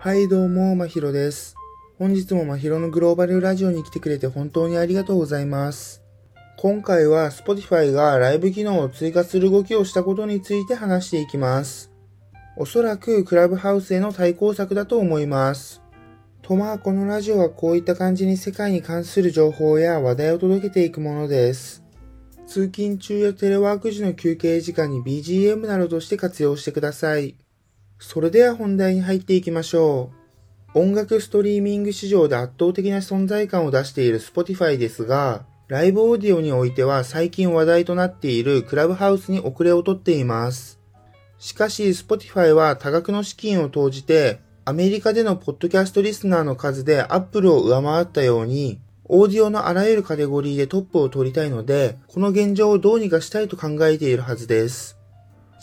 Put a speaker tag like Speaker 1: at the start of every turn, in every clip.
Speaker 1: はいどうも、まひろです。本日もまひろのグローバルラジオに来てくれて本当にありがとうございます。今回は Spotify がライブ機能を追加する動きをしたことについて話していきます。おそらくクラブハウスへの対抗策だと思います。とまあこのラジオはこういった感じに世界に関する情報や話題を届けていくものです。通勤中やテレワーク時の休憩時間に BGM などとして活用してください。それでは本題に入っていきましょう。音楽ストリーミング市場で圧倒的な存在感を出している Spotify ですが、ライブオーディオにおいては最近話題となっているクラブハウスに遅れをとっています。しかし Spotify は多額の資金を投じて、アメリカでのポッドキャストリスナーの数で Apple を上回ったように、オーディオのあらゆるカテゴリーでトップを取りたいので、この現状をどうにかしたいと考えているはずです。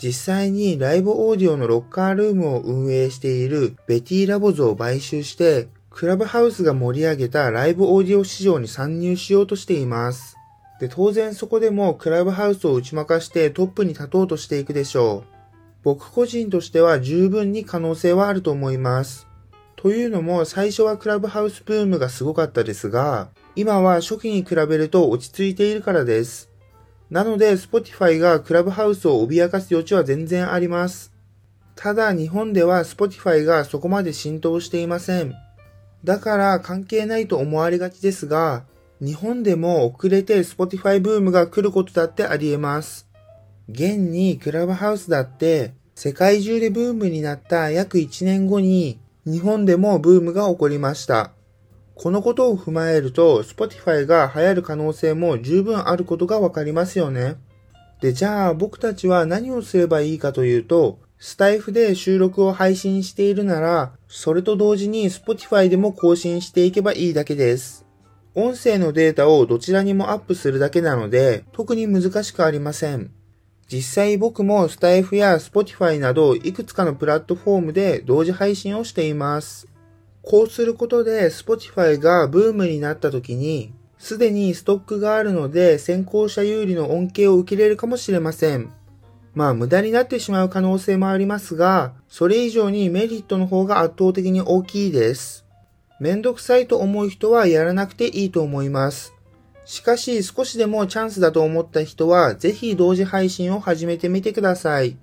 Speaker 1: 実際にライブオーディオのロッカールームを運営しているベティラボズを買収して、クラブハウスが盛り上げたライブオーディオ市場に参入しようとしています。で、当然そこでもクラブハウスを打ち負かしてトップに立とうとしていくでしょう。僕個人としては十分に可能性はあると思います。というのも最初はクラブハウスブームがすごかったですが、今は初期に比べると落ち着いているからです。なので、Spotify がクラブハウスを脅かす余地は全然あります。ただ、日本では Spotify がそこまで浸透していません。だから関係ないと思われがちですが、日本でも遅れて Spotify ブームが来ることだってあり得ます。現にクラブハウスだって世界中でブームになった約1年後に日本でもブームが起こりました。このことを踏まえると、Spotify が流行る可能性も十分あることがわかりますよね。で、じゃあ僕たちは何をすればいいかというと、スタイフで収録を配信しているなら、それと同時に Spotify でも更新していけばいいだけです。音声のデータをどちらにもアップするだけなので、特に難しくありません。実際僕もスタイフや Spotify などいくつかのプラットフォームで同時配信をしています。こうすることで Spotify がブームになった時に、すでにストックがあるので先行者有利の恩恵を受けれるかもしれません。まあ無駄になってしまう可能性もありますが、それ以上にメリットの方が圧倒的に大きいです。めんどくさいと思う人はやらなくていいと思います。しかし少しでもチャンスだと思った人はぜひ同時配信を始めてみてください。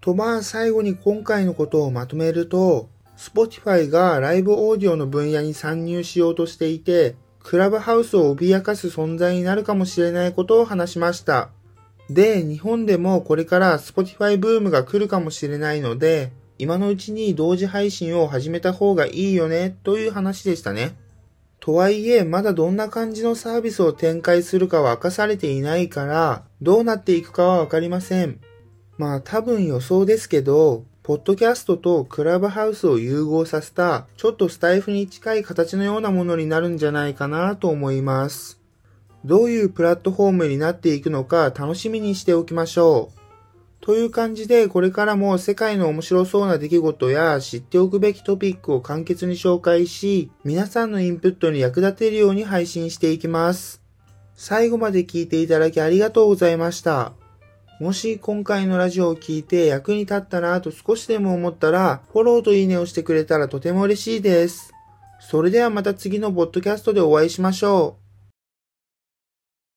Speaker 1: とまあ最後に今回のことをまとめると、Spotify がライブオーディオの分野に参入しようとしていて、クラブハウスを脅かす存在になるかもしれないことを話しました。で、日本でもこれから Spotify ブームが来るかもしれないので、今のうちに同時配信を始めた方がいいよね、という話でしたね。とはいえ、まだどんな感じのサービスを展開するかは明かされていないから、どうなっていくかはわかりません。まあ多分予想ですけど、ポッドキャストとクラブハウスを融合させた、ちょっとスタイフに近い形のようなものになるんじゃないかなと思います。どういうプラットフォームになっていくのか楽しみにしておきましょう。という感じで、これからも世界の面白そうな出来事や知っておくべきトピックを簡潔に紹介し、皆さんのインプットに役立てるように配信していきます。最後まで聞いていただきありがとうございました。もし今回のラジオを聞いて役に立ったなと少しでも思ったら、フォローといいねをしてくれたらとても嬉しいです。それではまた次のポッドキャストでお会いしましょう。